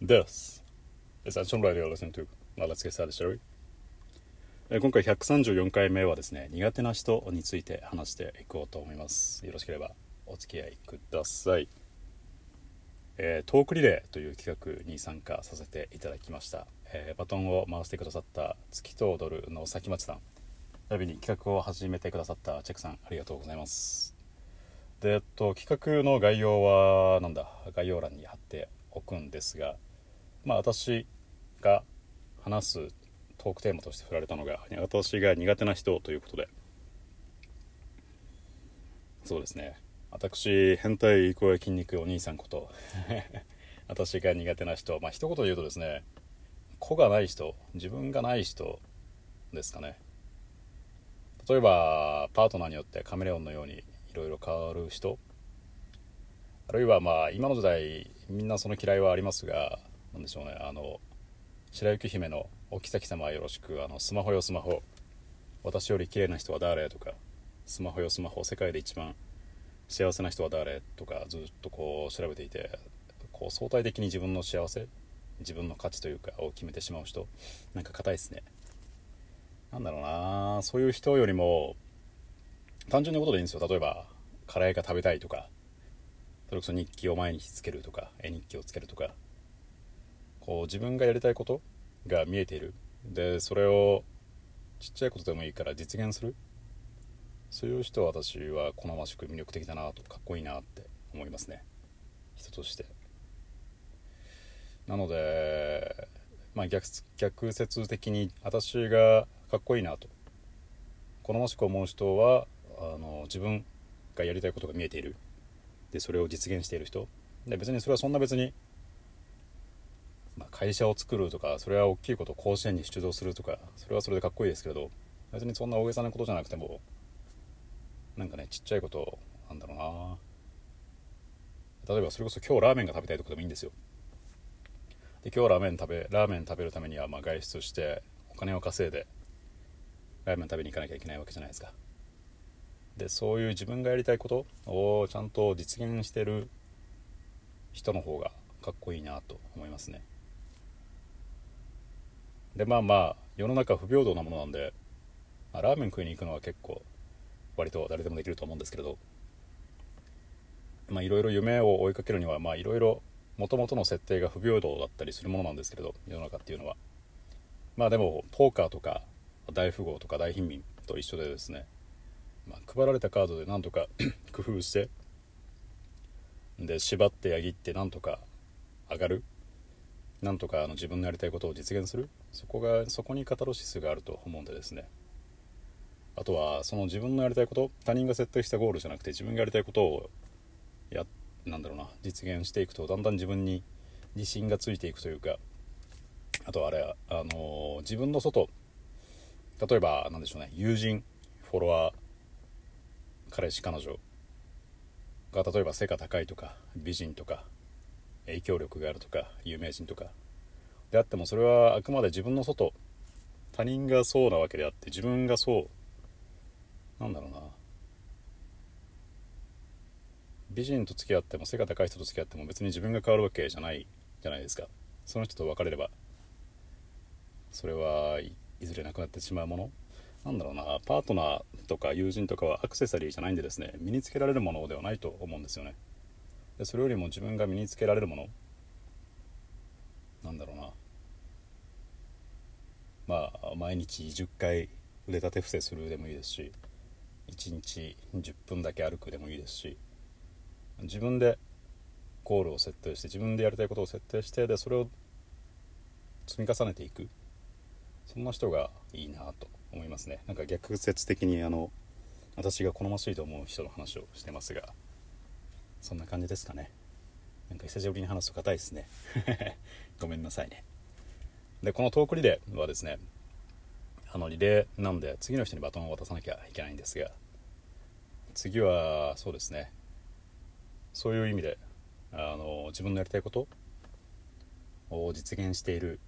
This is Action Radio Listen to. Now Let's Get Started, shall we? 今回134回目はですね苦手な人について話していこうと思います。よろしければお付き合いください、えートークリレーという企画に参加させていただきました、えーバトンを回してくださった月と踊るの崎町さん。並びに企画を始めてくださったチェックさんありがとうございます。で、えっと、企画の概要はなんだ？概要欄に貼っくんですがまあ私が話すトークテーマとして振られたのが私が苦手な人ということで。そうですね。私変態声筋肉お兄さんこと 私が苦手な人。まあ一言で言うとですね子がない人自分がない人ですかね。例えばパートナーによってカメレオンのようにいろいろ変わる人。あるいはまあ今の時代みんなその嫌いはありますがなんでしょうね。あの白雪姫のお妃様はよろしくあのスマホよスマホ。私より綺麗な人は誰？とかスマホよスマホ。世界で一番幸せな人は誰？とかずっとこう調べていてこう相対的に自分の幸せ自分の価値というかを決めてしまう人なんか硬いですね。なんだろうな。そういう人よりも単純なことでいいんですよ。例えばカレーが食べたいとかそれこそ日記を毎日つけるとか絵日記をつけるとかこう自分がやりたいことが見えている。でそれをちっちゃいことでもいいから実現する。そういう人は私は好ましく魅力的だなとかっこいいなって思いますね。人として。なのでまあ逆逆説的に私がかっこいいなと好ましく思う人はあの自分がやりたいことが見えている。でそれを実現している人。で別にそれはそんな別にまあ、会社を作るとかそれは大きいこと甲子園に出場するとかそれはそれでかっこいいですけれど別にそんな大げさなことじゃなくてもなんかねちっちゃいことなんだろうな。例えばそれこそ今日ラーメンが食べたいとかでもいいんですよ。で今日ラーメン食べラーメン食べるためにはま外出してお金を稼いでラーメン食べに行かなきゃいけないわけじゃないですか。でそういう自分がやりたいことをちゃんと実現してる人の方がかっこいいなと思いますね。でまあまあ世の中不平等なものなんで、まあラーメン食いに行くのは結構割と誰でもできると思うんですけれどまあいろいろ夢を追いかけるにはまあいろいろもともとの設定が不平等だったりするものなんですけれど世の中っていうのは。まあでもポーカーとか大富豪とか大貧民と一緒でですね、まあ、配られたカードでなんとか 工夫してで縛ってやぎってなんとか上がる。なんとかあの自分のやりたいことを実現する。そこがそこにカタロシスがあると思うんでですね。あとはその自分のやりたいこと他人が設定したゴールじゃなくて自分がやりたいことをやなんだろうな実現していくとだんだん自分に自信がついていくというかあとあれあの自分の外例えばなんでしょうね友人フォロワー彼氏彼女が例えば背が高いとか美人とか影響力があるとか有名人とか。であってもそれはあくまで自分の外他人がそうなわけであって自分がそうなんだろうな。美人と付き合っても背が高い人と付き合っても別に自分が変わるわけじゃないじゃないですか。その人と別れればそれはいいずれなくなってしまうもの。なんだろうなパートナーとか友人とかはアクセサリーじゃないんでですね身につけられるものではないと思うんですよね。でそれよりも自分が身につけられるもの。なんだろうな。まあ毎日10回腕立て伏せするでもいいですし1日10分だけ歩くでもいいですし自分でゴールを設定して自分でやりたいことを設定してでそれを積み重ねていく。そんな人がいいなと思いますね。なんか逆説的にあの私が好ましいと思う人の話をしてますがそんな感じですかね。なんか久しぶりに話すと硬いですね。ごめんなさいね。でこのトークリレーはですねあのリレーなんで次の人にバトンを渡さなきゃいけないんですが次はそうですね。そういう意味であの自分のやりたいことを実現している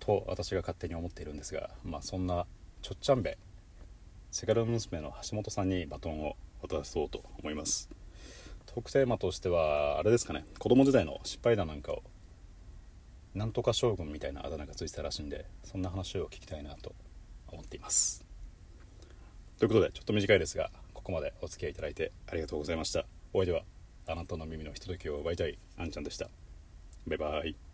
と私が勝手に思っているんですがまあそんなちょっちゃんべセカル娘の橋本さんにバトンを渡そうと思います。トークテーマとしてはあれですかね子供時代の失敗談なんかをなんとか将軍みたいなあだ名がついてたらしいんでそんな話を聞きたいなと思っています。ということでちょっと短いですがここまでお付き合いいただいてありがとうございました。お相手はあなたの耳のひとときを奪いたいあんちゃんでした。バイバイ。